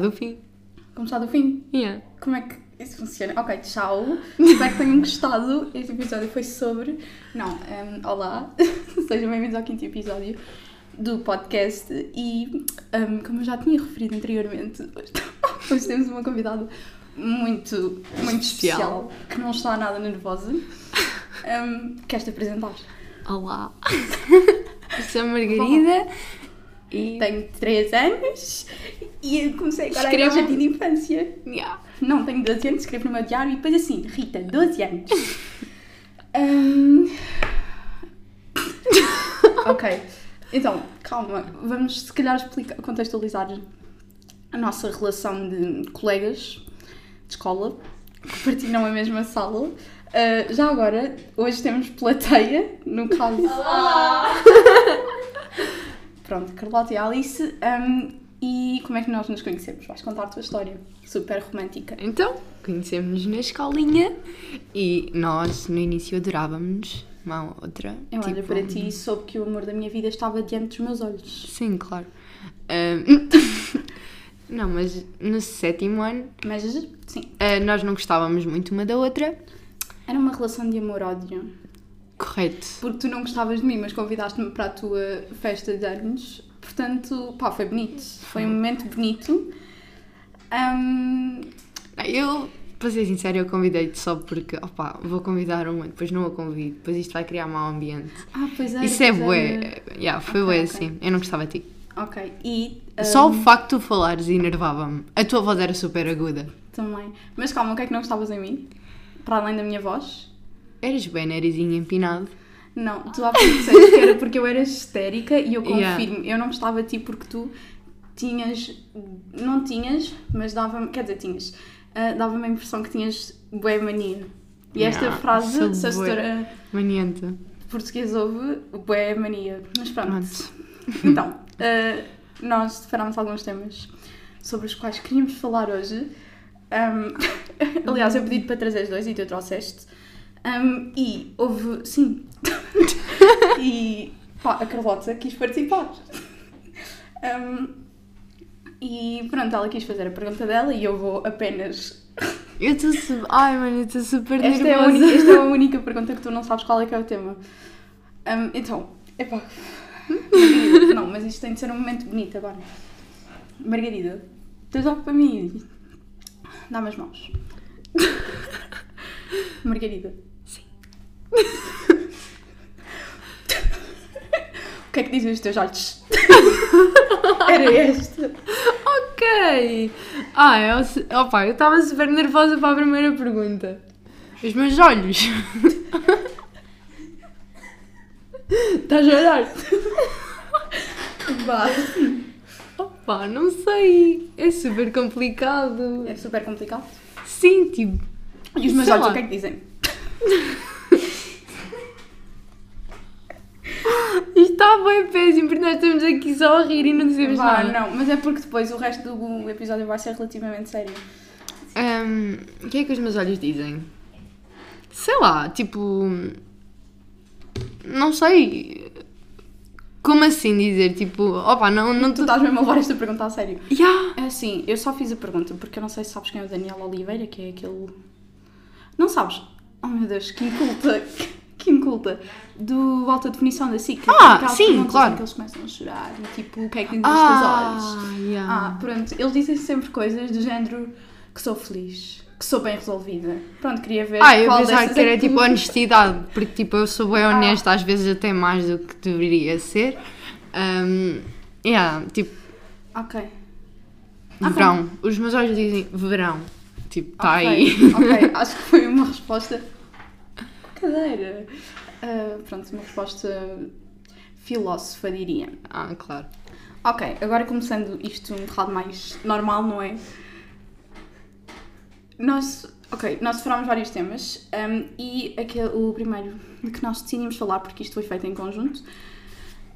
do fim. Começar do fim. Yeah. Como é que isso funciona? Ok, tchau. Espero que tenham gostado. Este episódio foi sobre. Não, um, olá. Sejam bem-vindos ao quinto episódio do podcast. E, um, como eu já tinha referido anteriormente, hoje, temos uma convidada muito, muito especial, Especial. que não está nada nervosa. Um, Queres-te apresentar? Olá. Eu sou a Margarida e. Tenho 3 anos e comecei agora Escreva- a jardim de infância. Yeah. Não, tenho 12 anos, escrevo no meu diário e depois assim, Rita, 12 anos. Hum, ok, então, calma, vamos se calhar explicar, contextualizar a nossa relação de colegas de escola que partilham a mesma sala. Uh, já agora, hoje temos plateia, no caso. Pronto, Carlota e Alice. hum, e como é que nós nos conhecemos? Vais contar a tua história. Super romântica. Então, conhecemos-nos na escolinha e nós no início adorávamos uma à outra. Eu olho Tipo, para ti e soube que o amor da minha vida estava diante dos meus olhos. Sim, claro. Ahm, não, mas no sétimo ano Mas, sim, ah, nós não gostávamos muito uma da outra. era uma relação de amor-ódio. Correto. Porque tu não gostavas de mim, mas convidaste-me para a tua festa de anos. Portanto, pá, foi bonito. Foi um momento bonito. Hum, Eu, para ser sincera, eu convidei-te só porque, opá, vou convidar uma, depois não a convido, depois isto vai criar mau ambiente. ah, pois é. Isso é bué. Yeah, foi Ok, bué ok. assim. Eu não gostava de ti. Ok, e. Só o facto de tu falares enervava-me. A tua voz era super aguda. Também. Mas calma, o que é que não gostavas em mim? Para além da minha voz? Eras bem narizinho empinado. Não, tu há pouco disseste que era porque eu era histérica e eu Yeah. confirmo, eu não gostava de ti porque tu tinhas, não tinhas, mas dava-me, quer dizer, tinhas, ah, dava-me a impressão que tinhas bué mania. E esta Yeah, frase, se a setora Manienta. portuguesa ouve, bué mania. Mas pronto. Pronto. Então, ah, nós separámos alguns temas sobre os quais queríamos falar hoje. Ahm, aliás, eu pedi-te para trazer dois e tu trouxeste. Ahm, e houve, sim. e pá, a Carlota quis participar. Ahm, e pronto, ela quis fazer a pergunta dela e eu vou apenas. Eu estou super. Ai, mano, eu estou super Esta é, única, esta é a única pergunta que tu não sabes qual é que é o tema. Ahm, então, epá. Não, mas isto tem de ser um momento bonito agora. Margarida, tens algo para mim? Dá-me as mãos. Margarida. O que é que dizem os teus olhos? Era este. Ok. Ah, eu, se- opa, eu estava super nervosa para a primeira pergunta. Os meus olhos. Estás a olhar? Vá. Opa, não sei. É super complicado. É super complicado. Sim, tipo. E os meus olhos, lá. o que é que dizem? Isto está bem péssimo, porque nós estamos aqui só a rir e não dizemos Vá, nada. não, mas é porque depois o resto do episódio vai ser relativamente sério. O que é que os meus olhos dizem? Sei lá, tipo. Não sei. Como assim dizer? Tipo, opa, não. não Tu estás mesmo a levar esta pergunta a sério. Yeah. É assim, eu só fiz a pergunta porque eu não sei se sabes quem é o Daniel Oliveira, que é aquele. Não sabes? Oh meu Deus, que inculta! Que inculta! Do alta definição da SIC. Ah, sim, claro. que eles começam a chorar e tipo, o que é que dizem os teus olhos? yeah. Ah, pronto, eles dizem sempre coisas do género que sou feliz, que sou bem resolvida. Pronto, queria ver. Ah, eu qual pensava que é era tipo honestidade, porque tipo eu sou bem Ah. honesta, às vezes até mais do que deveria ser. Um, yeah, tipo, Ok. verão. Os meus olhos dizem verão. Tipo, está Ok, aí. Ok, acho que foi uma resposta. Cadeira. Ah, pronto, uma resposta filósofa, diria. Ah, claro. Ok, agora começando isto um bocado mais normal, não é? Nós, ok, nós separámos vários temas um, e aquele, o primeiro de que nós decidimos falar, porque isto foi feito em conjunto,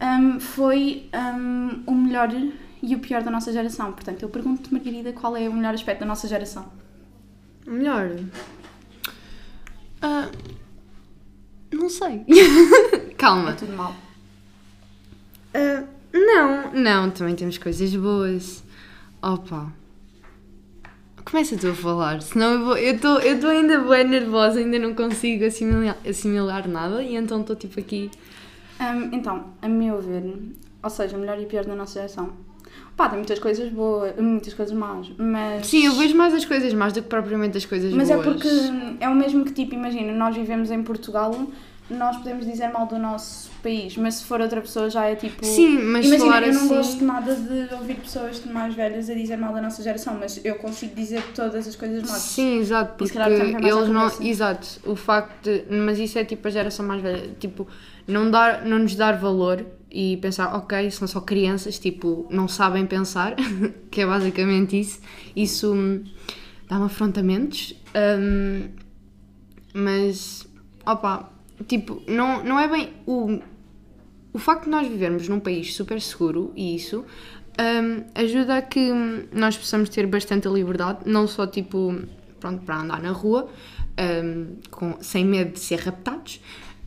um, foi um, o melhor e o pior da nossa geração. Portanto, eu pergunto-te, Margarida, qual é o melhor aspecto da nossa geração? Melhor. Ah, não sei. É Calma. tudo mal. Ah, não, não, também temos coisas boas. Opa. Começa tu a falar, senão eu vou. Eu estou eu tô ainda bem nervosa, ainda não consigo assimilar, assimilar nada e então estou tipo aqui. Hum, então, a meu ver, ou seja, o melhor e pior da nossa geração. Pá, tem muitas coisas boas, muitas coisas más, mas. Sim, eu vejo mais as coisas más do que propriamente as coisas Mas boas. é porque é o mesmo que, tipo, imagina, nós vivemos em Portugal, nós podemos dizer mal do nosso país, mas se for outra pessoa já é tipo. Sim, mas Imagina, falar eu não assim. gosto nada de ouvir pessoas mais velhas a dizer mal da nossa geração, mas eu consigo dizer todas as coisas más. Sim, exato, porque calhar à eles não. Exato, o facto de. Mas isso é tipo a geração mais velha, tipo, não, dar, não nos dar valor e pensar, ok, são só crianças, tipo, não sabem pensar, que é basicamente isso. Isso hum, dá-me afrontamentos, hum, mas, opa, tipo, não, não é bem. O, o facto de nós vivermos num país super seguro e isso hum, ajuda a que hum, nós possamos ter bastante liberdade, não só tipo, pronto, para andar na rua, hum, com, sem medo de ser raptados,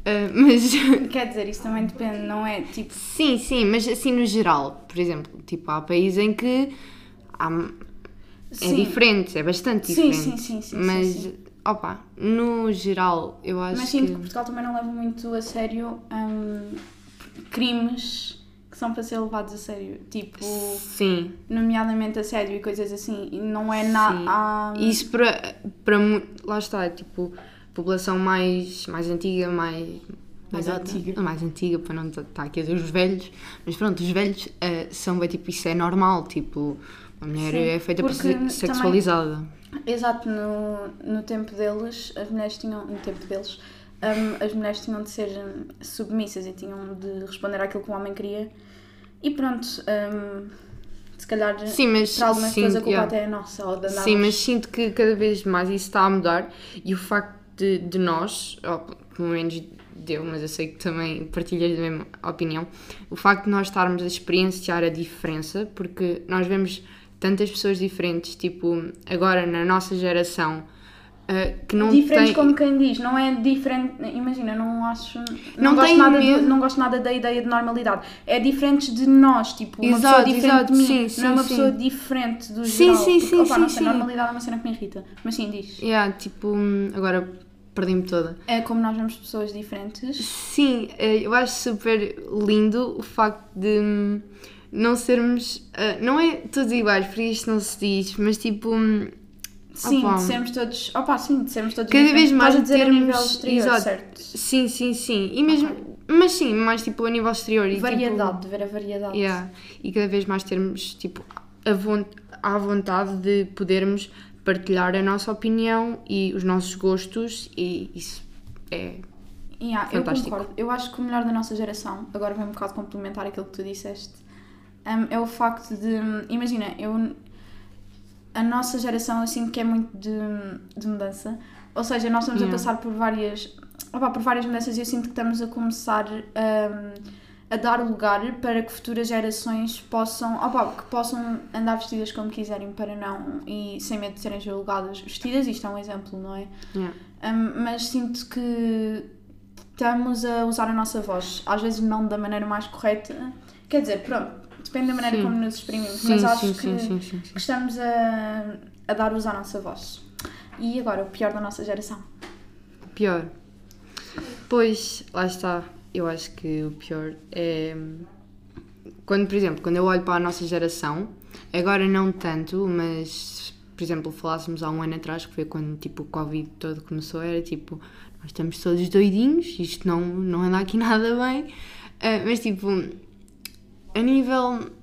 hum, mas Quer dizer, isso também depende, não é? Tipo, sim, sim, mas assim no geral, por exemplo, tipo, há países em que há, é sim. diferente, é bastante Sim, diferente. sim, sim, sim, Mas, sim, sim. opa, no geral, eu acho Mas sinto que. que Portugal também não leva muito a sério hum, crimes que são para ser levados a sério. Tipo, Sim, nomeadamente assédio e coisas assim. E não é Sim. nada. Isso para, Lá está, tipo, população mais, mais antiga, mais. Mais antiga. Mais antiga, para não estar aqui a dizer os velhos. Mas pronto, os velhos eh, são bem tipo, isso é normal. Tipo, uma mulher Sim, é feita para ser também- sexualizada. Exato, no, no tempo deles, as mulheres tinham. No tempo deles, hum, as mulheres tinham de ser submissas e tinham de responder àquilo que o homem queria. E pronto, hum, se calhar Sim, mas. para algumas sim, pessoas a culpa yeah. até é nossa. Ou Sim, mas sinto que cada vez mais isso está a mudar e o facto de, de nós, ou pelo menos deu, mas eu sei que também partilhas da mesma opinião, o facto de nós estarmos a experienciar a diferença, porque nós vemos tantas pessoas diferentes, tipo, agora na nossa geração, ah, que não Diferentes têm... como quem diz, não é diferente, imagina, não acho, Não não, gosto tem nada medo. não gosto nada da ideia de normalidade, é diferente de nós, tipo, uma Exato, pessoa diferente exato, de mim, sim, não é sim, uma sim. pessoa diferente do Sim, geral, sim, porque, sim, opa, não sim, sei, sim. normalidade é uma cena que me irrita, mas sim, diz. Yeah, tipo, hum, agora perdi-me toda. É como nós vemos pessoas diferentes, Sim, eh, eu acho super lindo o facto de hum, não sermos. eh, Não é todos iguais, por isto não se diz, mas tipo. hum, sim, Opa. de sermos todos, opa, sim, de sermos todos Cada diferentes. vez mais Estás a dizer a termos- nível exterior, exato. certo? Sim, sim, sim. E mesmo. Mas sim, mais tipo a nível exterior. E, Variedade, de ver a variedade. Tipo, yeah, e cada vez mais termos tipo a von à vontade de podermos partilhar a nossa opinião e os nossos gostos e isso é. Yeah, eu Fantástico. concordo. Eu acho que o melhor da nossa geração, agora vem um bocado complementar aquilo que tu disseste, é o facto de. Imagina, eu. A nossa geração eu sinto que é muito de, de mudança. Ou seja, nós estamos Yeah. a passar por várias. opá, por várias mudanças e eu sinto que estamos a começar um, a dar lugar para que futuras gerações possam, opá, que possam andar vestidas como quiserem para não e sem medo de serem julgadas vestidas, isto é um exemplo, não é? yeah. Um, mas sinto que estamos a usar a nossa voz, às vezes não da maneira mais correta. Quer dizer, pronto, depende da maneira Sim. como nos exprimimos, Sim, mas acho sim, que, que estamos a, a dar uso à nossa voz. E agora, o pior da nossa geração. Pior. Pois, lá está. Eu acho que o pior é. Quando, por exemplo, quando eu olho para a nossa geração, agora não tanto, mas, por exemplo, falássemos há um ano atrás, que foi quando tipo, o Covid todo começou, era tipo, nós estamos todos doidinhos, isto não, não anda aqui nada bem. Ah, mas tipo, a nível.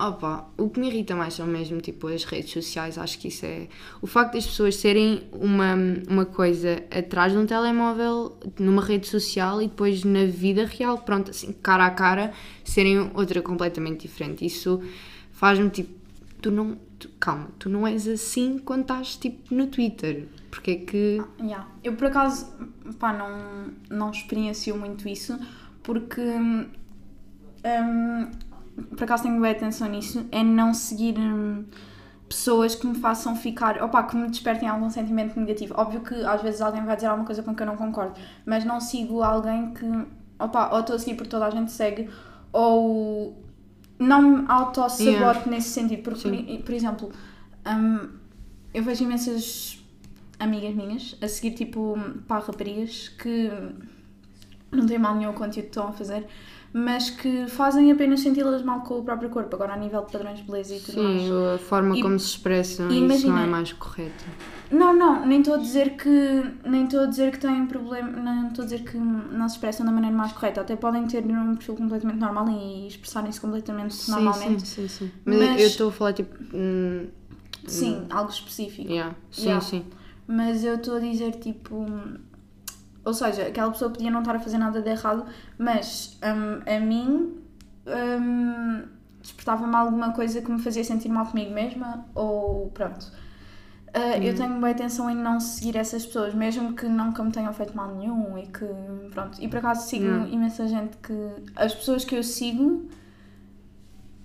Opa, o que me irrita mais são mesmo tipo as redes sociais, acho que isso é. O facto das pessoas serem uma, uma coisa atrás de um telemóvel, numa rede social e depois na vida real, pronto, assim, cara a cara, serem outra completamente diferente. Isso faz-me tipo, tu não. tu- calma, tu não és assim quando estás tipo no Twitter. Porque é que. Yeah. Eu por acaso pá, não, não experiencio muito isso porque hum, por acaso tenho bem atenção nisso, é não seguir hum, pessoas que me façam ficar, opá, que me despertem algum sentimento negativo. Óbvio que às vezes alguém vai dizer alguma coisa com que eu não concordo, mas não sigo alguém que, opá, ou estou a seguir porque toda a gente segue, ou não me auto-sabote Yeah. nesse sentido, porque, por, por exemplo, hum, eu vejo imensas amigas minhas a seguir tipo pá, raparigas que não têm mal nenhum o conteúdo que estão a fazer, mas que fazem apenas senti-las mal com o próprio corpo, agora a nível de padrões de beleza e tudo mais. Sim, a forma E- como se expressam, e isso não imagina- é mais correto. Não, não, nem estou a dizer que nem estou a dizer que têm problema, não estou a dizer que não se expressam da maneira mais correta, até podem ter um perfil completamente normal e expressarem-se completamente Sim, normalmente. sim, sim, sim. Mas, Mas- eu estou a falar tipo. hum, Sim, algo específico. yeah. Sim, Yeah. sim. Mas eu estou a dizer tipo. Ou seja, aquela pessoa podia não estar a fazer nada de errado, mas hum, a mim hum, despertava-me alguma coisa que me fazia sentir mal comigo mesma, ou pronto. Ah, Eu tenho boa atenção em não seguir essas pessoas, mesmo que nunca me tenham feito mal nenhum e que. Pronto. E por acaso sigo Yeah. imensa gente que. As pessoas que eu sigo.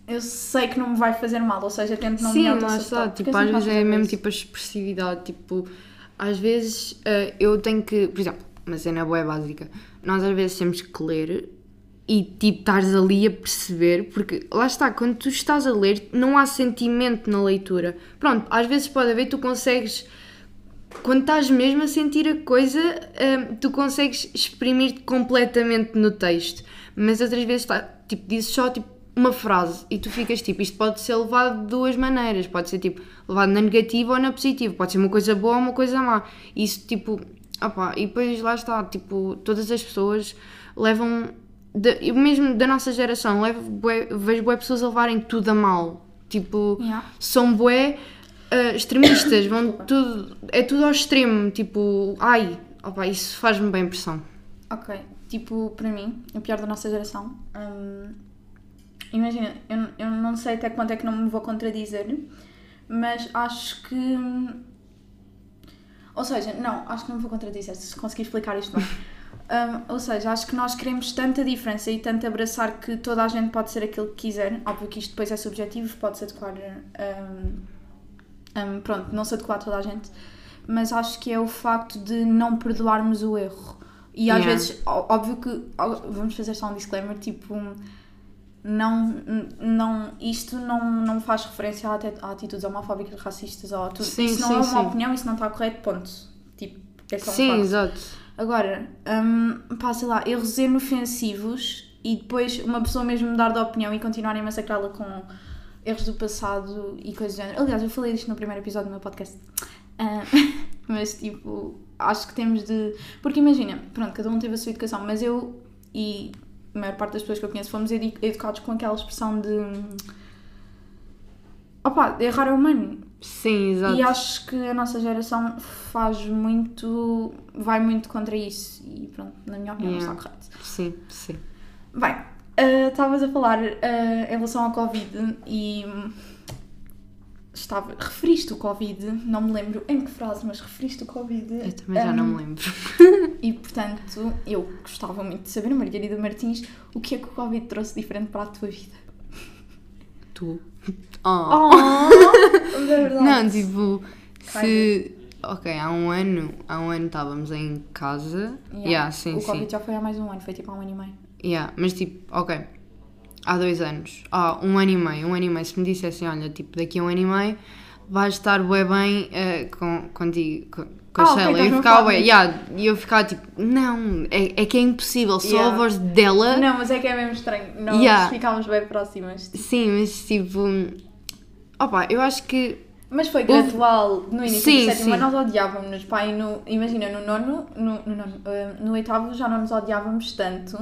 Eu sei que não me vai fazer mal, ou seja, tento não me Sim, lá auto-sabotar, Tipo, às vezes é mesmo isso. tipo a expressividade. Tipo, às vezes eh, eu tenho que. Por exemplo, uma cena boa básica. Nós às vezes temos que ler e tipo estares ali a perceber, porque lá está, quando tu estás a ler, não há sentimento na leitura. Pronto, às vezes pode haver, tu consegues. Quando estás mesmo a sentir a coisa, hum, tu consegues exprimir-te completamente no texto. Mas outras vezes tipo, dizes só tipo, uma frase e tu ficas tipo, isto pode ser levado de duas maneiras. Pode ser tipo, levado na negativa ou na positiva. Pode ser uma coisa boa ou uma coisa má. Isso tipo, opá, e depois lá está, tipo, todas as pessoas levam, de- eu mesmo da nossa geração, levo bué- vejo bué pessoas a levarem tudo a mal. Tipo, Yeah. são bué ah, extremistas, vão tudo, é tudo ao extremo, tipo, ai, opa, isso faz-me bem impressão. Ok, tipo, para mim, o pior da nossa geração. hum, imagina, eu, eu não sei até quanto é que não me vou contradizer, mas acho que. Ou seja, não, acho que não me vou contradizer, se conseguir explicar isto bem. Hum, ou seja, acho que nós queremos tanta diferença e tanto abraçar que toda a gente pode ser aquilo que quiser. Óbvio que isto depois é subjetivo, pode se adequar. hum, hum, pronto, não se adequar a toda a gente, mas acho que é o facto de não perdoarmos o erro. E às Yeah. vezes, óbvio que, vamos fazer só um disclaimer, tipo, não, não, isto não, não faz referência a, ati- a atitudes homofóbicas, racistas ou tudo. Sim, isso não sim, é uma sim. opinião, isso não está correto, ponto. Tipo, é só um Sim, facto. exato. Agora, hum, pá, sei lá, erros inofensivos e depois uma pessoa mesmo mudar de opinião e continuarem a massacrá-la com erros do passado e coisas do género. Aliás, eu falei disto no primeiro episódio do meu podcast. Ah, mas, tipo, acho que temos de. Porque imagina, pronto, cada um teve a sua educação, mas eu e a maior parte das pessoas que eu conheço fomos edu- educados com aquela expressão de. Opá, errar é humano. Sim, exato. E acho que a nossa geração faz muito. vai muito contra isso. E pronto, na minha opinião, Yeah. não está correto. Sim, sim. Bem, ah, estavas a falar ah, em relação ao Covid e. Estava, referiste o Covid, não me lembro em que frase, mas referiste o Covid. Eu também já não me lembro. E portanto, eu gostava muito de saber, Margarida Martins, o que é que o Covid trouxe diferente para a tua vida. Tu. Oh. Oh, é. Não, tipo, se. Ok, há um ano, há um ano estávamos em casa. Yeah. Yeah, sim, o sim. Covid já foi há mais um ano, foi tipo há um ano e meio. Yeah, mas tipo, ok. Há dois anos. Ah, um ano e meio. Um ano e meio. Se me dissessem, olha, tipo, daqui a um ano e meio vais estar bué bem eh, com, contigo, com, com Ah, a ok, Sheila. estás-me eu ficava yeah, e eu ficava tipo, não, é, é que é impossível. Só Yeah. a voz dela. Não, mas é que é mesmo estranho. Nós Yeah. ficámos bem próximas. Sim, mas tipo. Opa, eu acho que. Mas foi gradual. No início Sim, do sétimo nós odiávamos-nos. Pá, e no, imagina, no nono, no, no, nono, no oitavo já não nos odiávamos tanto,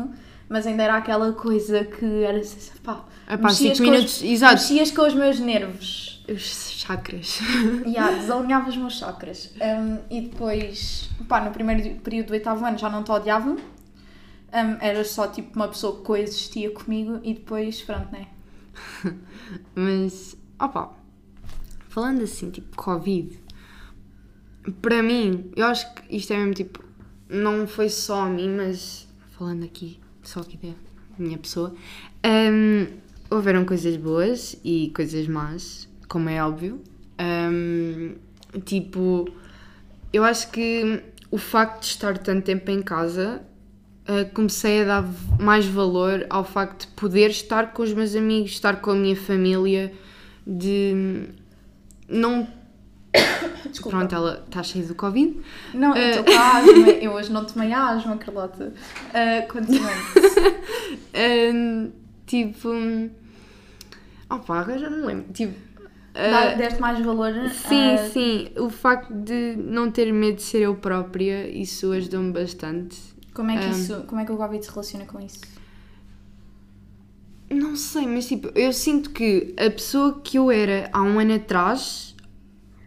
mas ainda era aquela coisa que era assim, pá, Epá, mexias cinco com minutos, os, exato. mexias com os meus nervos. Os chakras. Yeah, desalinhava os meus chakras. Um, e depois, pá, no primeiro período do oitavo ano já não te odiava. Um, eras só tipo uma pessoa que coexistia comigo e depois, pronto, né? Mas, opa, falando assim, tipo, Covid, para mim, eu acho que isto é mesmo tipo, não foi só a mim, mas falando aqui, só aqui da minha pessoa, hum, houveram coisas boas e coisas más, como é óbvio. Hum, tipo, eu acho que o facto de estar tanto tempo em casa uh, comecei a dar mais valor ao facto de poder estar com os meus amigos, estar com a minha família, de não. Desculpa. pronto, ela está cheia do Covid. Não, Eh. eu estou com a asma. Eu hoje não tomei asma, Carlota. Uh, continuando. Ahn, tipo. Opa, agora já não lembro. Tipo. Ah, Deste mais valor. sim, ah, sim. O facto de não ter medo de ser eu própria, isso ajudou-me bastante. Como é que Ah. isso, como é que o Covid se relaciona com isso? Não sei, mas tipo, eu sinto que a pessoa que eu era há um ano atrás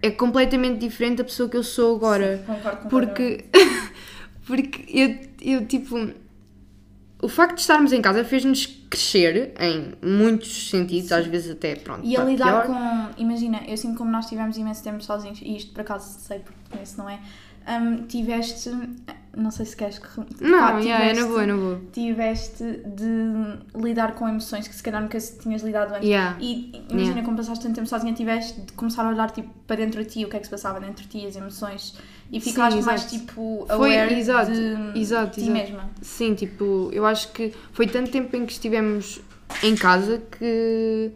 é completamente diferente da pessoa que eu sou agora. Concordo com Porque, porque eu, eu, tipo, o facto de estarmos em casa fez-nos crescer em muitos sentidos, às vezes até, pronto, E a lidar pior. com. Imagina, eu sinto como nós tivemos imenso tempo sozinhos, e isto por acaso sei porque conheço, não é? Hum, tiveste. Não sei se queres que. Não, pá, yeah, é na tiveste- boa, é na boa. Tiveste de lidar com emoções que se calhar nunca tinhas lidado antes. Yeah. E imagina, Yeah. como passaste tanto tempo sozinha, tiveste de começar a olhar tipo, para dentro de ti, o que é que se passava dentro de ti, as emoções, e Sim, ficaste mais exato. tipo Foi- aware exato, de exato, ti exato. mesma. Sim, tipo, eu acho que foi tanto tempo em que estivemos em casa que.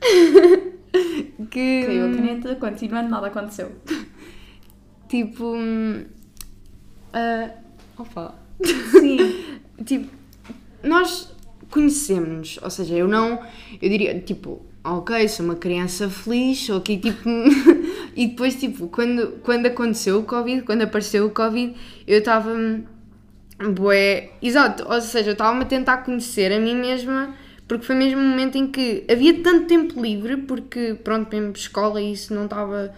que. Caiu a caneta, continuando, nada aconteceu. Tipo. hum, ah, opa. Sim. Tipo, nós conhecemos-nos, ou seja, eu não. Eu diria, tipo, ok, sou uma criança feliz, sou aqui, tipo. e depois, tipo, quando, quando aconteceu o Covid, quando apareceu o Covid, eu estava. Bué. Exato, ou seja, eu estava-me a tentar conhecer a mim mesma, porque foi mesmo um momento em que havia tanto tempo livre, porque, pronto, mesmo escola e isso não estava.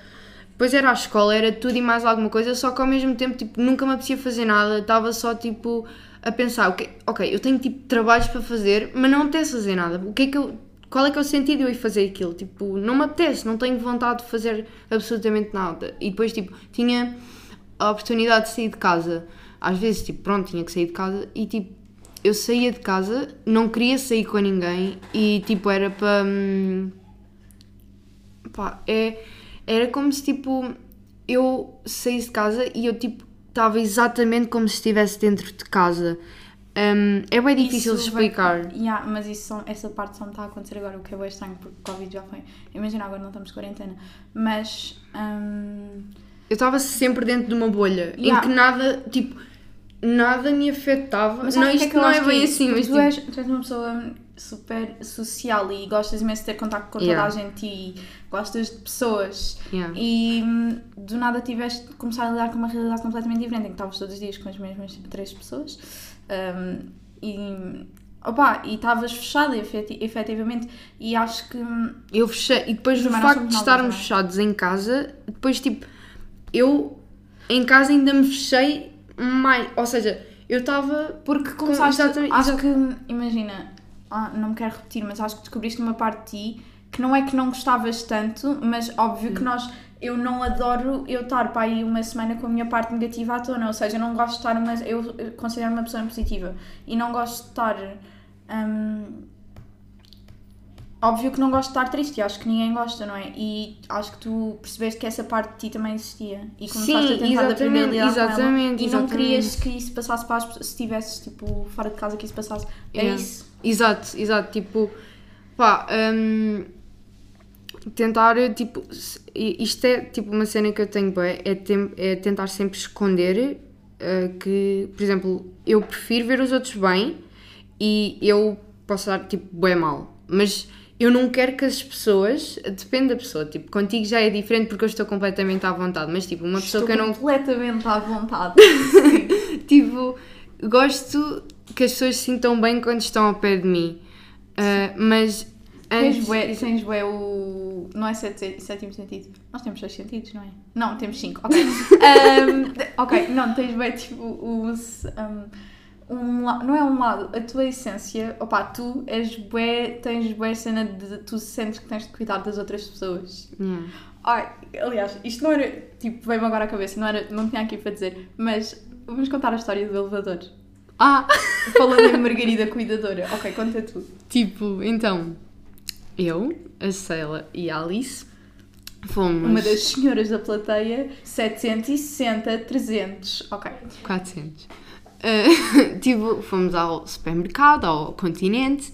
Depois era a escola, era tudo e mais alguma coisa, só que ao mesmo tempo, tipo, nunca me apetecia fazer nada, estava só, tipo, a pensar, ok, ok, eu tenho, tipo, trabalhos para fazer, mas não me apetece fazer nada. O que é que eu... Qual é que é o sentido de eu ir fazer aquilo? Tipo, não me apetece, não tenho vontade de fazer absolutamente nada. E depois, tipo, tinha a oportunidade de sair de casa. Às vezes, tipo, pronto, tinha que sair de casa e, tipo, eu saía de casa, não queria sair com ninguém e, tipo, era para... hum, pá, é, era como se tipo eu saísse de casa e eu tipo estava exatamente como se estivesse dentro de casa. Hum, é bem difícil de Isso vai- explicar. Yeah, mas isso só- essa parte só me está a acontecer agora, o que é bem estranho, porque o Covid já foi. Imagina, agora não estamos de quarentena. Mas. hum, Eu estava sempre dentro de uma bolha Yeah. em que nada, tipo, nada me afetava. mas não, que isto eu não é bem isso? assim, mas tu, tipo, és, tu és uma pessoa super social e gostas imenso de ter contato com toda Yeah. a gente e gostas de pessoas. yeah. E hum, do nada tiveste de começar a lidar com uma realidade completamente diferente, em que estavas todos os dias com as mesmas três pessoas. hum, e. Opa, e estavas fechada efeti- efetivamente, e acho que hum, Eu fechei, e depois do facto de estarmos é? fechados em casa, depois tipo, eu em casa ainda me fechei mais, ou seja, eu estava Porque começaste, exatamente- acho exato. que, imagina, ah, não me quero repetir, mas acho que descobriste uma parte de ti que não é que não gostavas tanto, mas óbvio Hum. que nós, eu não adoro eu estar para aí uma semana com a minha parte negativa à tona, ou seja, eu não gosto de estar, uma, eu considero uma pessoa positiva e não gosto de estar, hum, óbvio que não gosto de estar triste, e acho que ninguém gosta, não é? E acho que tu percebeste que essa parte de ti também existia e começaste Sim, a tentar aprender a exatamente, lidar com ela exatamente, e não exatamente. querias que isso passasse para as pessoas, se estivesses tipo fora de casa que isso passasse. É Yeah. isso. Exato, exato, tipo, pá, hum, tentar, tipo, isto é tipo uma cena que eu tenho, bué, é, tem- é tentar sempre esconder uh, que, por exemplo, eu prefiro ver os outros bem e eu posso dar, tipo, bué mal, mas eu não quero que as pessoas, depende da pessoa, tipo, contigo já é diferente porque eu estou completamente à vontade, mas tipo, uma pessoa Estou que eu não completamente à vontade. tipo, gosto que as pessoas se sintam bem quando estão ao pé de mim. Uh, mas tens antes. bué, tens bué o. Não é sete, sétimo sentido? Nós temos seis sentidos, não é? Não, temos cinco, ok. Um, ok, não, tens bué tipo o. Um, um, não é um lado, a tua essência, opá, tu és bué, tens bué cena de tu sentes que tens de cuidar das outras pessoas. Yeah. Ai, aliás, isto não era, tipo, veio-me agora à cabeça, não, era, não tinha aqui para dizer, mas vamos contar a história do elevador. Ah! Falando em Margarida Cuidadora. Ok, conta tu. Tipo, então, eu, a Sheila e a Alice fomos. Uma das senhoras da plateia, 760, 300. Ok. 400. Uh, tipo, fomos ao supermercado, ao continente,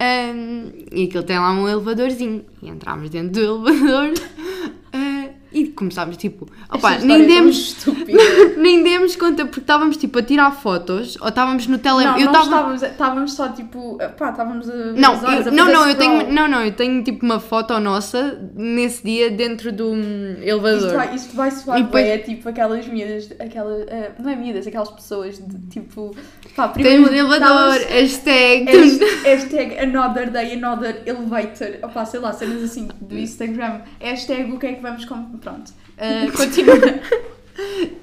um, e aquilo tem lá um elevadorzinho. E entrámos dentro do elevador. uh, e começámos tipo, opa, nem é tão demos, nem demos conta porque estávamos tipo a tirar fotos ou estávamos no telemóvel. não estávamos, estávamos só tipo, pá, estávamos a Não, horas eu, a não, não, eu tenho, não, não, eu tenho tipo uma foto nossa nesse dia dentro do elevador. Isto vai, isto vai soar depois- é tipo aquelas miúdas, aquela, eh, não é miúdas, aquelas pessoas de tipo, pá, primeiro Temos um elevador, hashtag. Hasht- Hashtag another day, another elevator. Opa, sei lá, cenas assim do Instagram. Hashtag o que é que vamos com. Pronto. Uh, continua.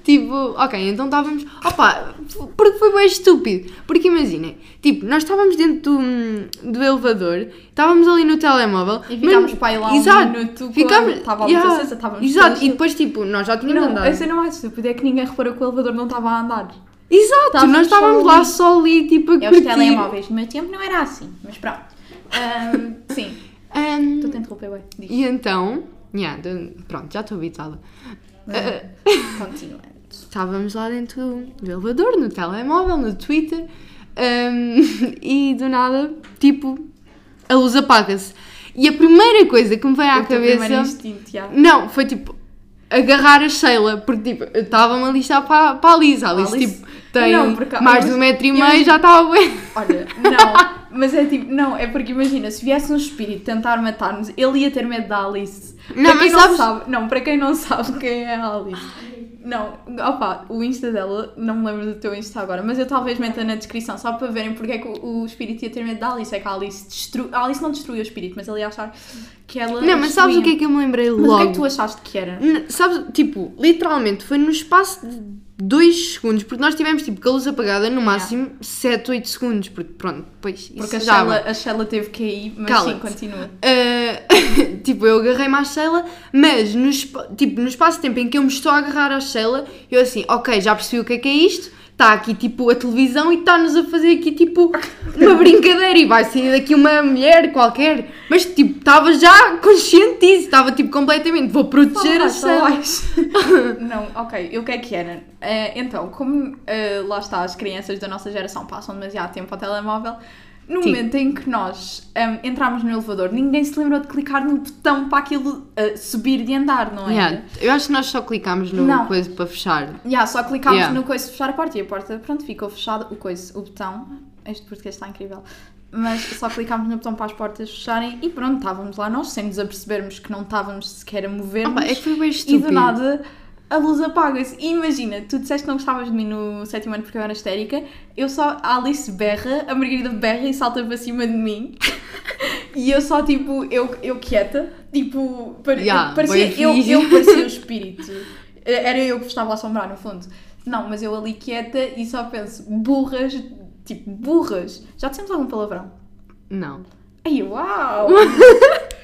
Tipo, ok, então estávamos. Opa, porque foi bem estúpido. Porque imaginem, tipo, nós estávamos dentro do, do elevador, estávamos ali no telemóvel. E ficámos mas- para aí lá um Exato, minuto. Ficámos. Estava a estávamos Exato, e depois, tipo, nós já tínhamos Não, andado. a cena mais estúpida é que ninguém reparou que o elevador não estava a andar. Exato, nós só estávamos lá ali. só ali, tipo, a É os curtir. telemóveis. No meu tempo não era assim, mas pronto. Sim, Ahm, estou a interromper, ué. Diz. e então, yeah, de- pronto, já estou habituada. Uh, Continuando. Estávamos lá dentro do elevador, no telemóvel, no Twitter, e do nada, tipo, a luz apaga-se. E a primeira coisa que me veio à O teu primeiro cabeça. instinto, já. Não, foi tipo agarrar a Sheila, porque tipo, eu estava-me a lixar para, para a Lisa. A Alice, Alice? tipo, tem Não, porque- mais de um metro e meio, já estava bem. Olha, não, mas é tipo, não, é porque imagina, se viesse um espírito tentar matar-nos, ele ia ter medo da Alice. Não, para mas quem sabes- não sabe, não, para quem não sabe quem é a Alice. Não, opa, o Insta dela, não me lembro do teu Insta agora, mas eu talvez meta na descrição, só para verem porque é que o, o espírito ia ter medo da Alice. É que a Alice destruiu. A Alice não destruiu o espírito, mas ia achar que ela. Não, mas sabes o que é que eu me lembrei Mas logo? o que é que tu achaste que era? N- Sabes, tipo, literalmente foi no espaço de 2 segundos, porque nós tivemos tipo com a luz apagada no máximo 7, 8 segundos, porque pronto, depois Porque a vai. a Sheila teve que ir, mas sim, continua. Uh, tipo, eu agarrei-me à Sheila, mas no, tipo, no espaço de tempo em que eu me estou a agarrar à Sheila, eu assim, ok, já percebi o que é que é isto, está aqui tipo a televisão e está-nos a fazer aqui tipo uma brincadeira e vai sair daqui uma mulher qualquer, mas tipo, estava já consciente disso, estava tipo completamente, vou proteger a vais. não, ok, e o que é que era? Eh, então, como eh, lá está, as crianças da nossa geração passam demasiado tempo ao telemóvel, no Sim. momento em que nós ehm, entramos no elevador, ninguém se lembrou de clicar no botão para aquilo eh, subir de andar, não é? Yeah, eu acho que nós só clicámos no Não. coisa para fechar. Yeah, só clicámos Yeah. no coisa de fechar a porta e a porta, pronto, ficou fechada. O coisa, o botão, este português está incrível. Mas só clicámos no botão para as portas fecharem e pronto, estávamos lá nós, sem nos apercebermos que não estávamos sequer a mover é que foi bem e estúpido. do nada a luz apaga-se. Imagina, tu disseste que não gostavas de mim no sétimo ano porque eu era histérica, eu só, a Alice berra, a Margarida berra e salta para cima de mim. e eu só, tipo, eu, eu quieta, tipo, pare- Yeah, parecia, eu, eu parecia o espírito. Era eu que estava a assombrar, no fundo. Não, mas eu ali quieta e só penso, burras, tipo, burras. Já dissemos algum palavrão? Não, Ai, uau!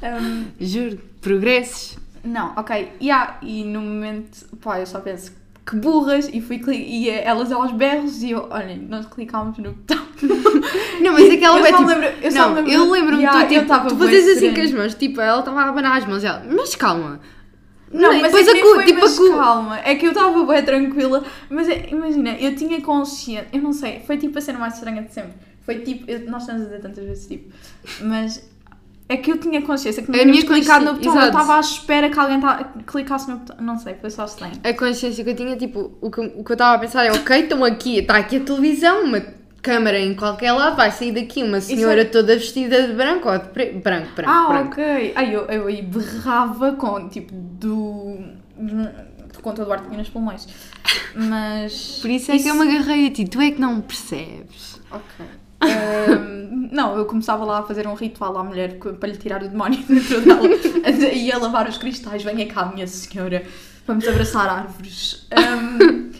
Um, juro, progressos. Não, ok. Yeah, e no momento, pá, eu só penso que burras e fui e elas aos berros e eu, olhem, nós clicámos no botão. Não, mas aquela Eu só tipo. lembro- eu só não, lembro- eu lembro-me Yeah, tu, eu tipo, tava tu fazes assim com as mãos, tipo, ela estava a abanar as mãos, ela, mas calma. Não, Não, mas depois é a que foi, tipo, a mas cu- calma. É que eu estava bem tranquila, mas é- imagina, eu tinha consciência, eu não sei, foi tipo a cena mais estranha de sempre. Foi tipo, eu- nós estamos a dizer tantas vezes tipo, mas é que eu tinha consciência que não A tínhamos minha clicado no botão, eu exato. estava à espera que alguém clicasse no botão, não sei, foi só estranho. A consciência que eu tinha, tipo, o que, o que eu estava a pensar é, ok, estão aqui, está aqui a televisão, uma câmara em qualquer lado, vai sair daqui uma senhora é- toda vestida de branco ou de preto, branco, branco, Ah, branco. ok. Aí eu, eu aí berrava com, tipo, do... com todo o ar que tinha nos pulmões. Mas... Por isso é que eu me agarrei a ti, tu é que não percebes. Ok. Não, eu começava lá a fazer um ritual à mulher para lhe tirar o demónio dentro dela. e a lavar os cristais. Venha cá, minha senhora. Vamos abraçar árvores. Ahm,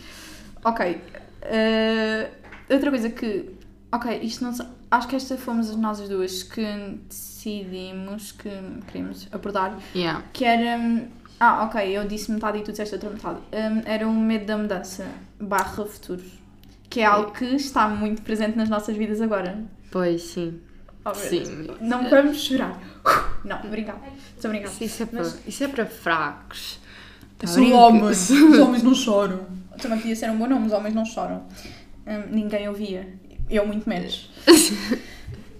ok. Ah, outra coisa que. Ok, isto não. Acho que esta fomos nós as duas que decidimos que queríamos abordar. Yeah. Que era. Ah, ok, eu disse metade e tu disseste outra metade. Hum, era um medo da mudança barra futuro. Que é algo que está muito presente nas nossas vidas agora. Pois, sim. Oh, Sim. Não vamos chorar. Não, obrigada. Estou brincando. Isso é para, Mas- isso é para fracos. Tá São homens. Os homens não choram. Também podia ser um bom nome, os homens não choram. Hum, ninguém ouvia. Eu muito menos.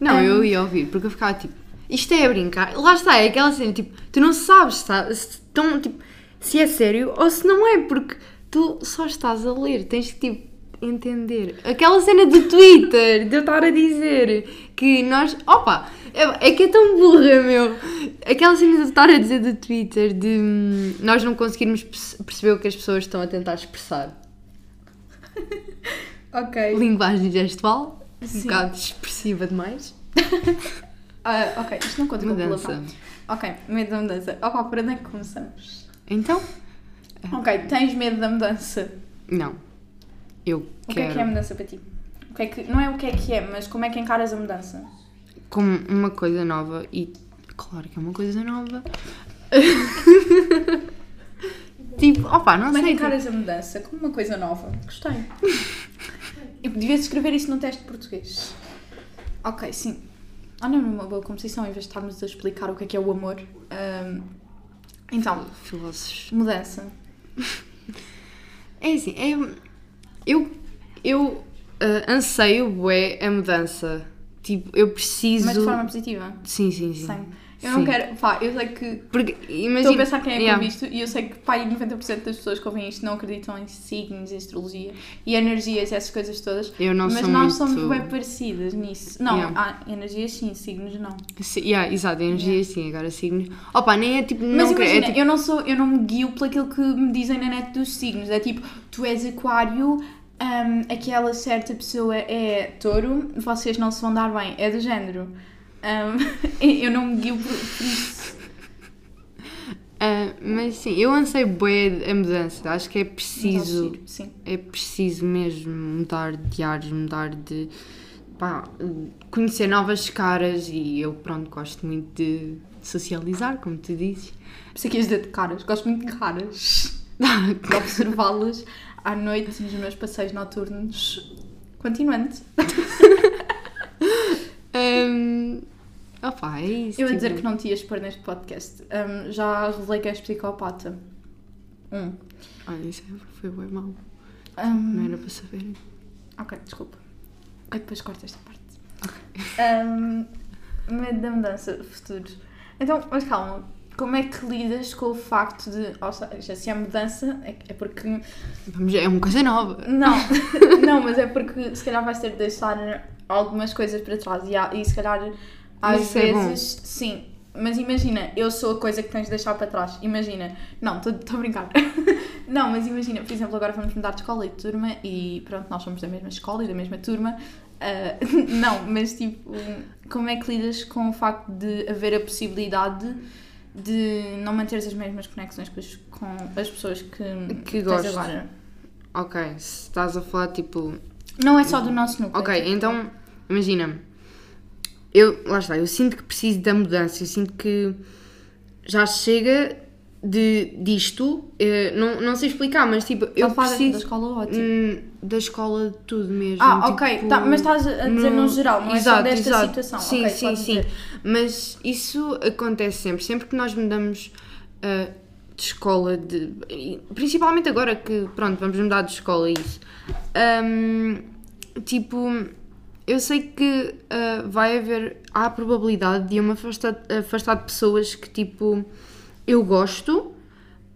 Não, Um, eu ia ouvir, porque eu ficava tipo, isto é a brincar. Lá está, é aquela cena, tipo, tu não sabes, tá? se estão, tipo, se é sério ou se não é, porque tu só estás a ler, tens que tipo entender. Aquela cena do Twitter, de eu estar a dizer que nós. Opa! É, é que é tão burra, meu! Aquela cena de eu estar a dizer do Twitter de hum, nós não conseguirmos perce- perceber o que as pessoas estão a tentar expressar. Ok. Linguagem gestual, um Sim. bocado expressiva demais. Ah, ok, isto não conta Mudança. palavrão. Ok, medo da mudança. Opa, por onde é que começamos? Então? Ok, tens medo da mudança. Não. Eu O que é que é a mudança para ti? O que é que, não é o que é que é, mas como é que encaras a mudança? como uma coisa nova e claro que é uma coisa nova. tipo, opa, não Como é que sei. encaras a mudança? Como uma coisa nova. Gostei. Eu devias escrever isso num teste de português. Ok, sim. Olha, numa boa composição, em vez de estarmos a explicar o que é que é o amor. Ahm, então, tipo, filósofos. mudança. É assim, é, eu eu ah, anseio bué a mudança. Tipo, eu preciso. Mas de forma positiva. Sim, sim, sim. Sim. Eu não quero. Pá, eu sei que. Porque Estou imagina. a pensar quem é que Yeah. ouve isto e eu sei que pá, aí 90% das pessoas que ouvem isto não acreditam em signos, em astrologia e energias essas coisas todas. Eu não mas sou nós muito... somos bem parecidas nisso. Não, Yeah. há energias sim, signos não. Sim, yeah, exato, energia sim, agora signos. Opa, nem é tipo. Mas não quero- imagina, é, tipo, eu não sou, eu não me guio por aquilo que me dizem na net dos signos. É tipo, tu és aquário, hum, aquela certa pessoa é touro, vocês não se vão dar bem. É do género. Hum, eu não me guio por, por isso. ah, mas sim, eu anseio bué a mudança. Acho que é preciso. giro, é preciso mesmo mudar de ares, mudar de. pá, conhecer novas caras e eu, pronto, gosto muito de socializar, como tu dizes. Pensei que dizer de caras. Gosto muito de caras. De observá-las à noite nos meus passeios noturnos. Continuante. um, opa, é isso. Eu ia dizer tipo, que não te ias pôr neste podcast. Hum, já revelei que és psicopata. Um. Olha, isso foi bem mal. Hum, Não era para saber. Ok, desculpa. Eu depois corto esta parte. Um, medo da mudança, futuro. Então, mas calma. Como é que lidas com o facto de. Ou seja, se há mudança, é, é porque. Vamos, é uma coisa nova. Não, não, mas é porque se calhar vais ter de deixar algumas coisas para trás e, há- e se calhar às isso é vezes. sim. Mas imagina, eu sou a coisa que tens de deixar para trás. Imagina. Não, estou a brincar. não, mas imagina, por exemplo, agora vamos mudar de escola e de turma e pronto, nós somos da mesma escola e da mesma turma. Ah, não, mas tipo, como é que lidas com o facto de haver a possibilidade de não manteres as mesmas conexões com as, com as pessoas que, Que gosto. agora? Ok, se estás a falar tipo. Não é só do nosso núcleo. Ok, tipo, então, imagina. Eu, lá está, eu sinto que preciso da mudança, eu sinto que já chega de, disto, eh, não, não sei explicar, mas tipo, eu Só faz da preciso escola ótima. hum, da escola de tudo mesmo. Ah, ok, tipo, tá, mas estás a dizer no geral, não é só Exato, desta exato. situação. Sim, Ok, sim, podes sim. dizer. Mas isso acontece sempre, sempre que nós mudamos ah, de escola, de, e principalmente agora que, pronto, vamos mudar de escola e isso. Ahm, tipo, eu sei que ah, vai haver, há a probabilidade de eu me afastar, afastar de pessoas que, tipo, eu gosto,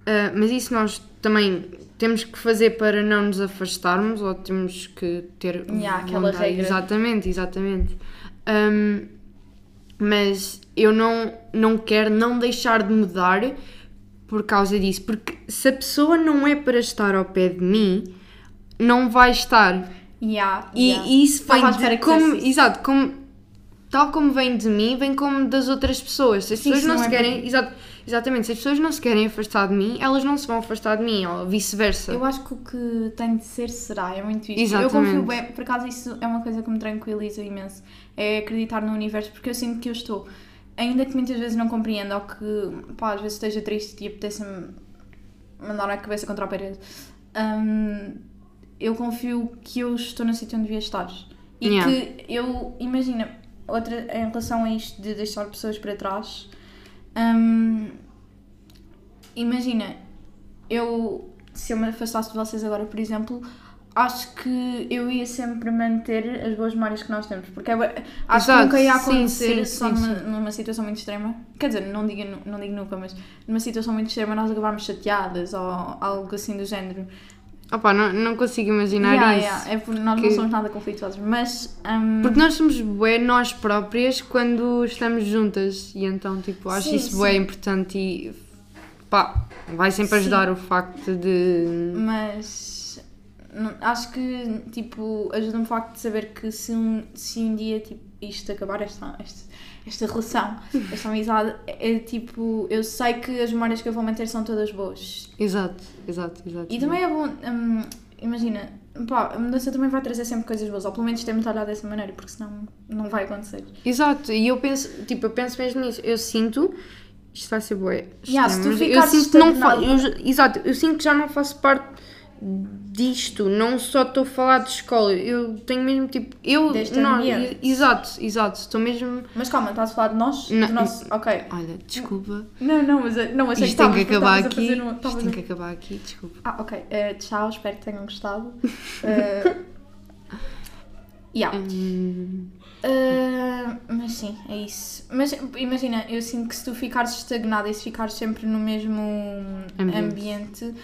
ah, mas isso nós também temos que fazer para não nos afastarmos ou temos que ter Yeah, aquela vontade. regra. Exatamente, exatamente. Ahm, mas eu não, não quero não deixar de mudar por causa disso, porque se a pessoa não é para estar ao pé de mim, não vai estar. Yeah, E, yeah. e isso vem de como, isso. exato, como, tal como vem de mim, vem como das outras pessoas. Se as Sim, pessoas não, não se é querem, bem- exato, exatamente, se as pessoas não se querem afastar de mim, elas não se vão afastar de mim, ou vice-versa. Eu acho que o que tem de ser será, é muito isso. Exatamente. Eu confio bem, por acaso isso é uma coisa que me tranquiliza imenso, é acreditar no universo, porque eu sinto que eu estou, ainda que muitas vezes não compreenda ou que pá, às vezes esteja triste e apeteça-me mandar a cabeça contra a parede, hum, eu confio que eu estou no sítio onde devia estar. E Yeah. que eu, imagina, outra em relação a isto de deixar pessoas para trás, hum, imagina, eu, se eu me afastasse de vocês agora, por exemplo, acho que eu ia sempre manter as boas memórias que nós temos, porque é, acho Exato, que nunca ia sim, acontecer sim, só sim, numa, sim. numa situação muito extrema. Quer dizer, não digo, não digo nunca, mas numa situação muito extrema nós acabarmos chateadas ou algo assim do género. Opa, não, não consigo imaginar Yeah, isso. yeah, É porque nós não que- somos nada conflituosos, mas. hum, Porque nós somos bué nós próprias quando estamos juntas e então, tipo, acho Sim, isso bué sim. importante e pá, vai sempre Sim. ajudar o facto de... Mas não- acho que tipo ajuda-me o facto de saber que se um, se um dia tipo, isto acabar, esta, esta, esta relação, esta amizade, é, tipo, eu sei que as memórias que eu vou manter são todas boas. Exato, exato, exato. E também é bom, hum, imagina, pá, a mudança também vai trazer sempre coisas boas, ou pelo menos temos de olhar dessa maneira, porque senão não vai acontecer. Exato, e eu penso, tipo, eu penso mesmo nisso. Eu sinto, isto vai ser bué. Yeah, se tu eu sinto que não Exato, eu sinto que já não faço parte disto, não só estou a falar de escola, eu tenho mesmo tipo, eu, Deste nós, ambiente. e- exato, exato, estou mesmo, Mas calma, estás a falar de nós? Não. Do nosso, ok. olha, desculpa, Não, não, mas não, achei isto que tem que acabar aqui, fazer um- isto tem que acabar aqui, desculpa. Ah, ok. Eh, tchau, espero que tenham gostado. Eh, yeah. Hum, Eh, mas sim, é isso. Mas imagina, eu sinto que se tu ficares estagnada e se ficares sempre no mesmo Ambiente. ambiente,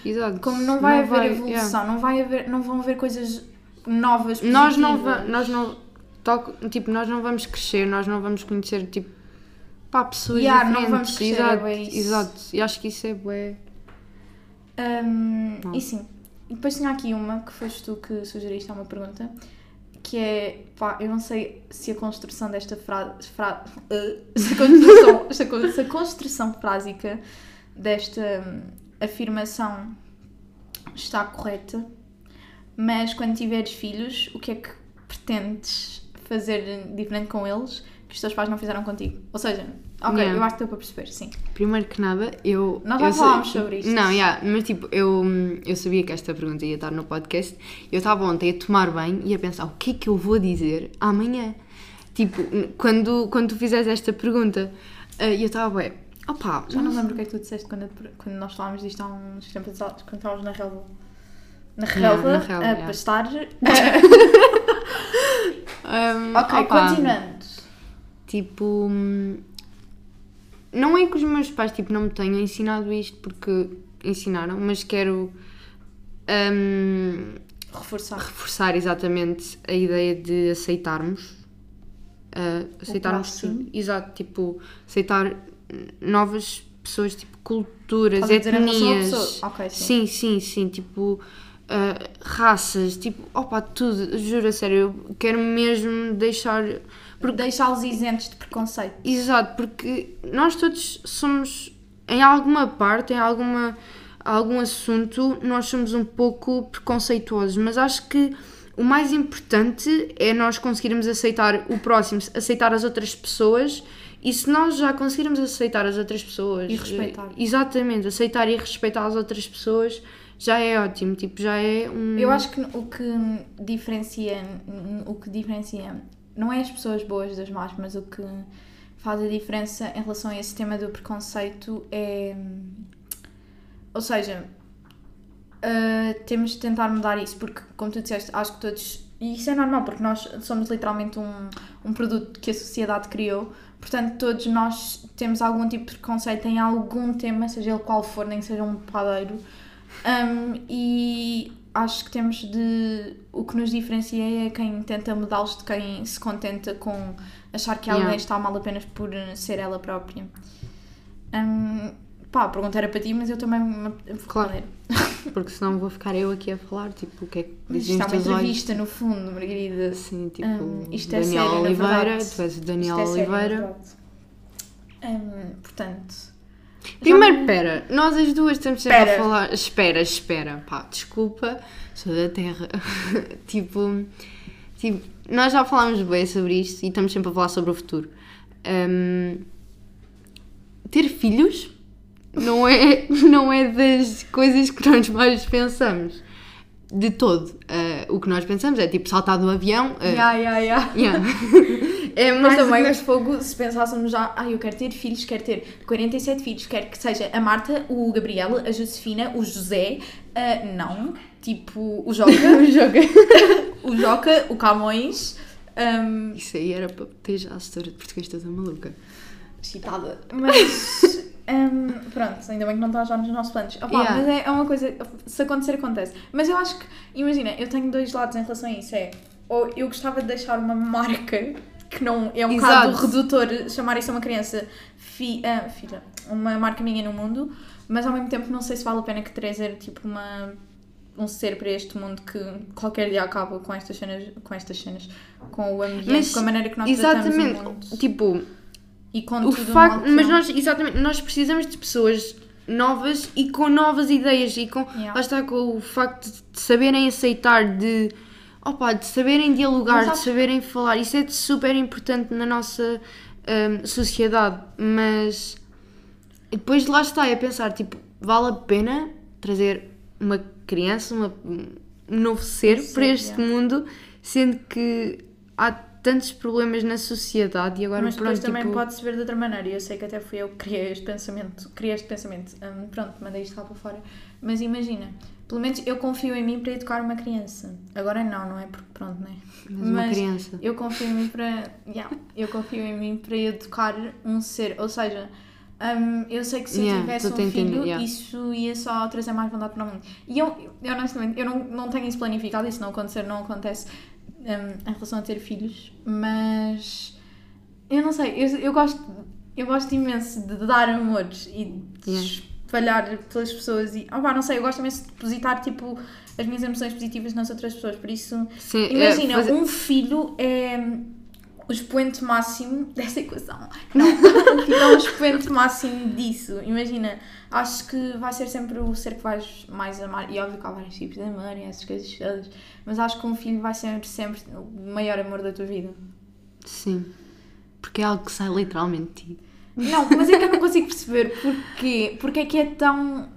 como não vai haver vai, evolução, yeah. não, vai haver, não vão haver coisas novas, Nós não, positivas. nós não, tal- tipo, nós não vamos crescer, nós não vamos conhecer, tipo, pá, pessoas Yeah, não diferentes. vamos crescer, exato, é isso. exato, e acho que isso é bué. Não. e sim, e depois tinha aqui uma que foste tu que sugeriste, há uma pergunta, que é, pá, eu não sei se a construção desta frase, fra, eh, se, construção, se a construção frásica desta hum, afirmação está correta, mas quando tiveres filhos, o que é que pretendes fazer diferente com eles que os teus pais não fizeram contigo? Ou seja, ok, Yeah. eu acho que deu para perceber, sim. Primeiro que nada, eu. Nós já eu falámos sobre isto. Não, yeah, mas tipo, eu, eu sabia que esta pergunta ia estar no podcast. Eu estava ontem a tomar banho e a pensar o que é que eu vou dizer amanhã. Tipo, quando, quando tu fizeres esta pergunta, eh, e eu estava, ué, opá, Já não lembro o que é que tu disseste quando, quando nós falámos disto há uns tempos atrás, quando estávamos na relva. Na relva, a yeah. pastar. hum, ok, opá, continuando. Tipo, hum, não é que os meus pais tipo, não me tenham ensinado isto porque ensinaram, mas quero hum, Reforçar. reforçar exatamente a ideia de aceitarmos. uh, aceitarmos tudo. Exato, tipo, aceitar novas pessoas, tipo, culturas, a etnias. pessoas? Ok, sim. sim, sim, sim, tipo, uh, raças, tipo, opa, tudo, juro a sério, eu quero mesmo deixar. Porque Deixá-los isentos de preconceito. Exato, porque nós todos somos, em alguma parte, em alguma, algum assunto, nós somos um pouco preconceituosos, mas acho que o mais importante é nós conseguirmos aceitar o próximo, aceitar as outras pessoas. E se nós já conseguirmos aceitar as outras pessoas E respeitar. eh, Exatamente, aceitar e respeitar as outras pessoas já é ótimo, tipo, já é um. Eu acho que o que diferencia, o que diferencia não é as pessoas boas das más, mas o que faz a diferença em relação a esse tema do preconceito é. Ou seja, uh, temos de tentar mudar isso, porque, como tu disseste, acho que todos. E isso é normal, porque nós somos literalmente um, um produto que a sociedade criou, portanto, todos nós temos algum tipo de preconceito em algum tema, seja ele qual for, nem seja um padeiro. Um, e acho que temos de. O que nos diferencia é quem tenta mudá-los de quem se contenta com achar que alguém Yeah. está mal apenas por ser ela própria. Um, pá, a pergunta era para ti, mas eu também me- Claro. Porque senão vou ficar eu aqui a falar, tipo, o que é que dizem Isto é uma teus olhos. entrevista, no fundo, Margarida. Assim, tipo, Hum, isto é Daniel sério, na Oliveira, tu és o Daniel é sério, na Oliveira. verdade. Hum, portanto. Primeiro, espera, nós as duas estamos sempre Espera. a falar. Espera, espera, pá, desculpa, sou da Terra. tipo, tipo, nós já falámos bem sobre isto e estamos sempre a falar sobre o futuro. Hum, ter filhos não é, não é das coisas que nós mais pensamos. De todo. Ah, o que nós pensamos é tipo saltar do avião. ah, Ya, ya, ya. Yeah. É Mas mais também, mas mas fogo, se pensássemos já, ah, eu quero ter filhos, quero ter 47 filhos, quero que seja a Marta, o Gabriel, a Josefina, o José, ah, não, tipo, o Joca, o jogo. o Joca, o Camões, um, Isso aí era para ter já a história de português toda maluca. Chitada. Mas. hum, pronto, ainda bem que não está já nos nossos planos. Opa, Yeah. Mas é, é uma coisa. Se acontecer, acontece. Mas eu acho que. Imagina, eu tenho dois lados em relação a isso. É. Ou eu gostava de deixar uma marca que não. É um Exato. bocado redutor chamar isso a uma criança. Fi, ah, filha. Uma marca minha no mundo. Mas ao mesmo tempo não sei se vale a pena que trazer tipo uma. Um ser para este mundo que qualquer dia acaba com estas cenas, com estas cenas, com o ambiente, Mas, com a maneira que nós tratamos o Exatamente. mundo. Tipo, E com o tudo facto. Mas nós, exatamente, nós precisamos de pessoas novas e com novas ideias e com. Yeah. Lá está com o facto de saberem aceitar, de. Opa, de saberem dialogar, Mas de sabes- saberem falar. Isso é de super importante na nossa hum, sociedade. Mas. depois lá está, é pensar, tipo, vale a pena trazer uma criança, uma- um novo ser Sim, para este yeah. mundo, sendo que há tantos problemas na sociedade e agora Mas depois pronto, também tipo, pode-se ver de outra maneira. e Eu sei que até fui eu que criei este pensamento. Criei este pensamento. Hum, pronto, mandei isto lá para fora. Mas imagina, pelo menos eu confio em mim para educar uma criança. Agora não, não é? Porque pronto, não é? mas uma criança. eu confio em mim para. Yeah, eu confio em mim para educar um ser. Ou seja, hum, eu sei que se Yeah, eu tivesse um entender, filho, yeah. isso ia só trazer mais vontade para o mundo. E eu, eu honestamente, eu não, não tenho isso planificado, se não acontecer, não acontece hum, em relação a ter filhos, mas eu não sei, eu, eu gosto eu gosto imenso de dar amores e de Yeah. Espalhar pelas pessoas e, ah pá, não sei, eu gosto imenso de depositar tipo as minhas emoções positivas nas outras pessoas, por isso Sim, é, imagina, fazer- um filho é o expoente máximo dessa equação. Não, filho é o expoente máximo disso. Imagina, acho que vai ser sempre o ser que vais mais amar. E óbvio que há vários tipos de amor e essas coisas todas. Mas acho que um filho vai ser sempre o maior amor da tua vida. Sim. Porque é algo que sai literalmente de ti. Não, mas é que eu não consigo perceber porquê. Porque é que é tão.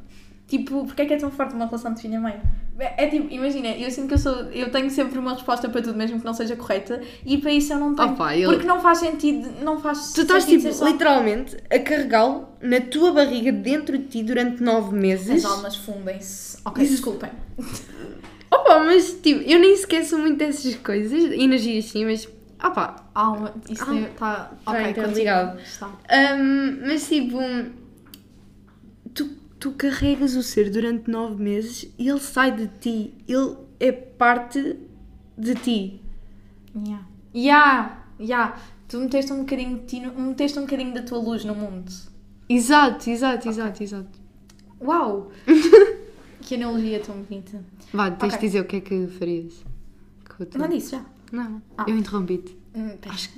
Tipo, porque é que é tão forte uma relação de filho-mãe? É, é tipo, imagina, eu sinto que eu sou. Eu tenho sempre uma resposta para tudo, mesmo que não seja correta, e para isso eu não tenho. Opa, eu- Porque não faz sentido. Não faz Tu estás tipo, só- literalmente a carregá-lo na tua barriga dentro de ti durante nove meses. As almas fundem-se. Ok, Isso- desculpem. Opa, mas tipo, eu nem sou muito dessas coisas, energias sim, mas opa, Alma. Isso Ah, está. tá Ok, interligado. continua. Está. Hum, mas tipo, tu, tu carregas o ser durante nove meses e ele sai de ti, ele é parte de ti. Yeah. Yeah, yeah. Tu meteste um bocadinho de ti, meteste um bocadinho da tua luz no mundo. Exato, exato, exato, exato. Uau! que analogia tão bonita. Vá, tens Ok. de dizer o que é que farias. Não disse já? Não, Ah. eu interrompi-te, Hum, acho,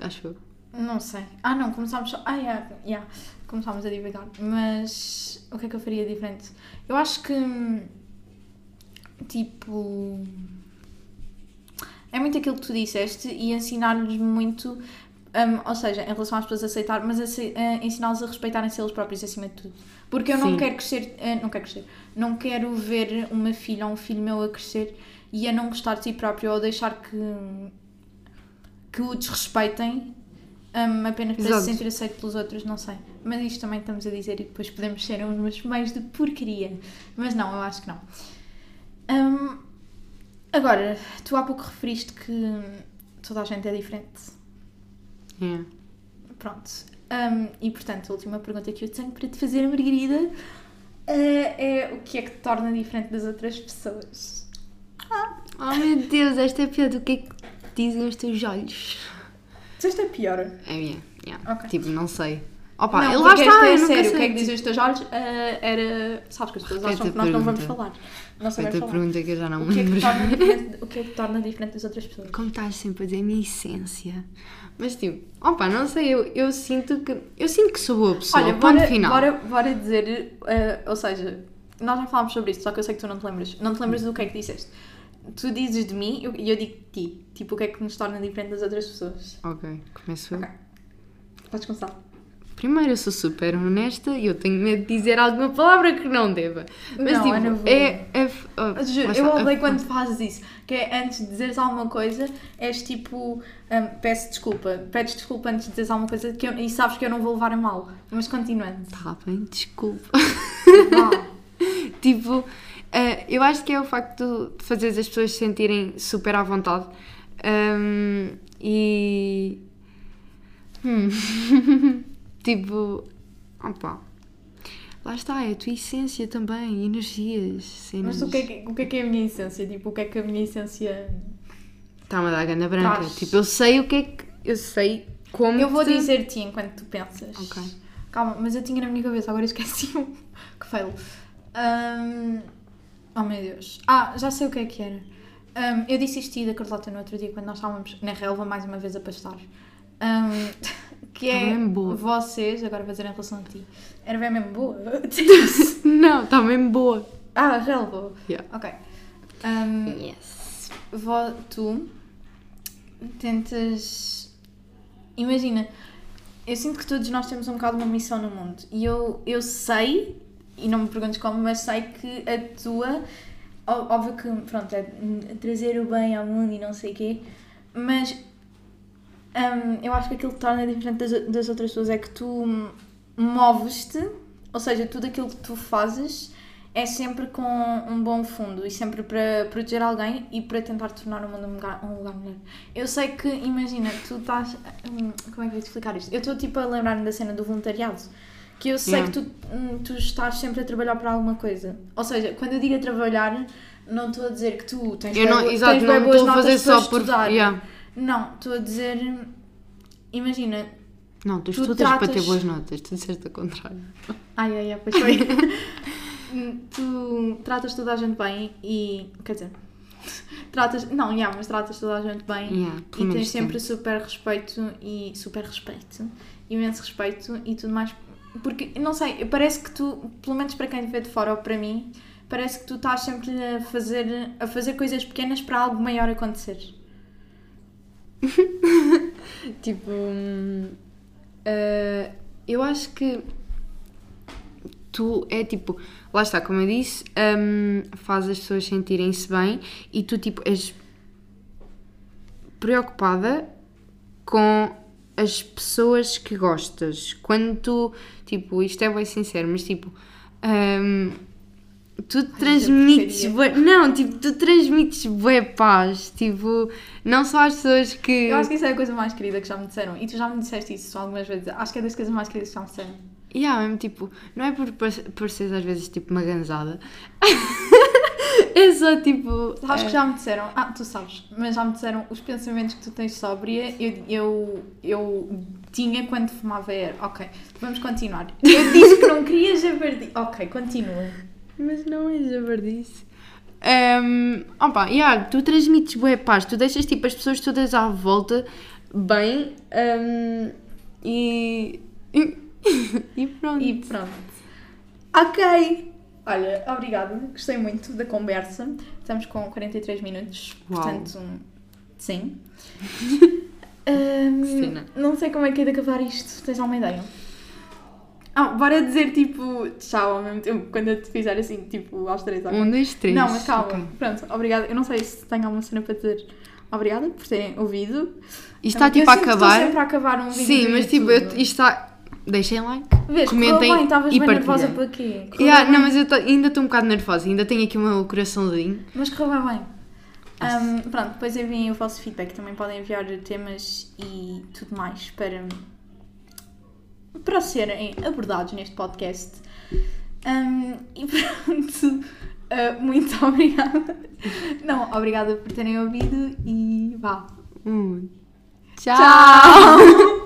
acho eu. Não sei. Ah, não, começámos só. Ah, yeah, yeah. Começámos a divagar. Mas o que é que eu faria diferente? Eu acho que. hum, Tipo. É muito aquilo que tu disseste e ensinar-lhes muito. hum, ou seja, em relação às pessoas a aceitar, mas a ensiná-los a respeitarem-se eles próprios acima de tudo. Porque eu não Sim. quero crescer. eh, não quero crescer. Não quero ver uma filha ou um filho meu a crescer e a não gostar de si próprio ou deixar que. que o desrespeitem um, apenas para Exato. se sentir aceito pelos outros, não sei. Mas isto também estamos a dizer e depois podemos ser uns meios de porcaria. Mas não, eu acho que não. Um, agora, tu há pouco referiste que toda a gente é diferente. É. Pronto. Um, e portanto, a última pergunta que eu tenho para te fazer, Margarida, eh, é o que é que te torna diferente das outras pessoas? Oh meu Deus, esta é pior do que é que dizem os teus olhos. Isto é pior. É minha, yeah. Ok. tipo, não sei. Opa, não, eu lá está, esta é eu sério. sei. O que é que dizem os teus olhos? Eh, era. Sabes que as pessoas acham que nós não vamos pergunta. falar. Não sabemos falar. pergunta que eu já não O me que, é que lembro. o que é que te torna diferente das outras pessoas? Como estás sempre a dizer a minha essência. Mas tipo, opa, não sei, eu, eu sinto que. Eu sinto que sou boa pessoa, Olha, ponto bora, final. bora, bora dizer. eh, ou seja, nós já falámos sobre isto, só que eu sei que tu não te lembras. Não te lembras do que é que disseste. Tu dizes de mim e eu, eu digo de ti. Tipo, o que é que nos torna diferente das outras pessoas? Ok, começo eu. Ok. Podes começar. Primeiro, eu sou super honesta e eu tenho medo de dizer alguma palavra que não deva. Mas Não, tipo, Ana, vou. é. é oh, Juro, eu odeio a- quando fazes isso. Que é antes de dizeres alguma coisa, és tipo, hum, peço desculpa, pedes desculpa antes de dizeres alguma coisa que eu- e sabes que eu não vou levar a mal. Mas continuando. Tá bem, desculpa. Vá. Tipo, eh, eu acho que é o facto de fazer as pessoas se sentirem super à vontade. Ahm, e. Hum. tipo. Opa. Lá está, é a tua essência também, energias, cenas. Mas o que, é que, o que é que é a minha essência? Tipo, o que é que a minha essência. Está-me a dar gana branca. Traz. Tipo, eu sei o que é que. Eu sei como. Eu vou te- dizer-te enquanto tu pensas. Ok. Calma, mas eu tinha na minha cabeça, agora esqueci-me. que fail. Hum, Oh meu Deus. Ah, já sei o que é que era. Hum, eu disse isto da Carlota no outro dia quando nós estávamos na relva mais uma vez a pastar. Hum, que Tá é mesmo boa. vocês, agora vou dizer em relação a ti. Era bem mesmo boa. Não, está mesmo boa. ah, relva. Yeah. Ok. Hum, Yes. vo- tu tentas. Imagina, eu sinto que todos nós temos um bocado uma missão no mundo e eu, eu sei, e não me perguntes como, mas sei que a tua. Óbvio que, pronto, é trazer o bem ao mundo e não sei o quê, mas hum, eu acho que aquilo que torna diferente das, das outras pessoas é que tu moves-te, ou seja, tudo aquilo que tu fazes é sempre com um bom fundo e sempre para proteger alguém e para tentar tornar o mundo um lugar, um lugar melhor. Eu sei que, imagina, tu estás. hum, Como é que eu vou te explicar isto? Eu estou tipo a lembrar-me da cena do voluntariado. Que eu sei Yeah. que tu, hum, tu estás sempre a trabalhar para alguma coisa. Ou seja, quando eu digo a trabalhar, não estou a dizer que tu tens Eu não, bo- exato, tens não boas a fazer notas para só por. estudar. Yeah. Não, estou a dizer. hum, Imagina, Não, tu, Tu estudas para ter tratas- boas notas, tu disseste ao contrário. Ai, ai, ai, pois foi. tu tratas toda a gente bem e. Quer dizer. Tratas. Não, yeah, mas tratas toda a gente bem Yeah, e tens sempre tento. super respeito e. Super respeito. Imenso respeito e tudo mais. Porque, não sei, parece que tu, pelo menos para quem te vê de fora ou para mim, parece que tu estás sempre a fazer, a fazer coisas pequenas para algo maior acontecer. Tipo, eh, eu acho que tu é tipo, lá está, como eu disse, hum, faz as pessoas sentirem-se bem e tu tipo és preocupada com as pessoas que gostas. Quando tu, tipo, isto é bem sincero, mas tipo, hum, tu transmites bué, não, tipo, tu transmites bué paz, tipo, não só às pessoas que Eu acho que isso é a coisa mais querida que já me disseram. E tu já me disseste isso algumas vezes. Acho que é das coisas mais queridas que já me disseram. Yeah, mesmo tipo, não é por par- parecer às vezes tipo uma ganzada. é só tipo. Sabes é, que já me disseram, ah, tu sabes, mas já me disseram os pensamentos que tu tens sóbria, eu, eu, eu tinha quando fumava air. Ok, vamos continuar. Eu disse que não queria jabardi. Ok, continua. Mas não é jabardice. Um, opa, yeah, tu transmites bué paz, tu deixas tipo as pessoas todas à volta bem um, e. e pronto. E pronto. Ok. Olha, obrigada. Gostei muito da conversa. Estamos com 43 minutos. Uau. Portanto, sim. Ahm, Cena. não sei como é que é de acabar isto. Tens alguma ideia? Ah, bora dizer tipo tchau ao mesmo tempo quando eu te fizer assim, tipo aos três. ok? Um, dois, três. Não, mas calma. ok. Pronto, obrigada. Eu não sei se tenho alguma cena para dizer. Obrigada por terem ouvido. Isto está tipo a acabar. Estou sempre a acabar um vídeo Sim, mas tipo, YouTube. isto está. Deixem like. Vês, comentem bem, estavas e bem nervosa para quê? Yeah, não, mas eu tô- ainda estou um bocado nervosa, ainda tenho aqui o meu coraçãozinho. Mas correu bem bem. Ahm, pronto, depois enviem o vosso feedback. Também podem enviar temas e tudo mais para, para serem abordados neste podcast. Ahm, e pronto, ah, muito obrigada. Não, obrigada por terem ouvido e vá. Um. Tchau. Tchau!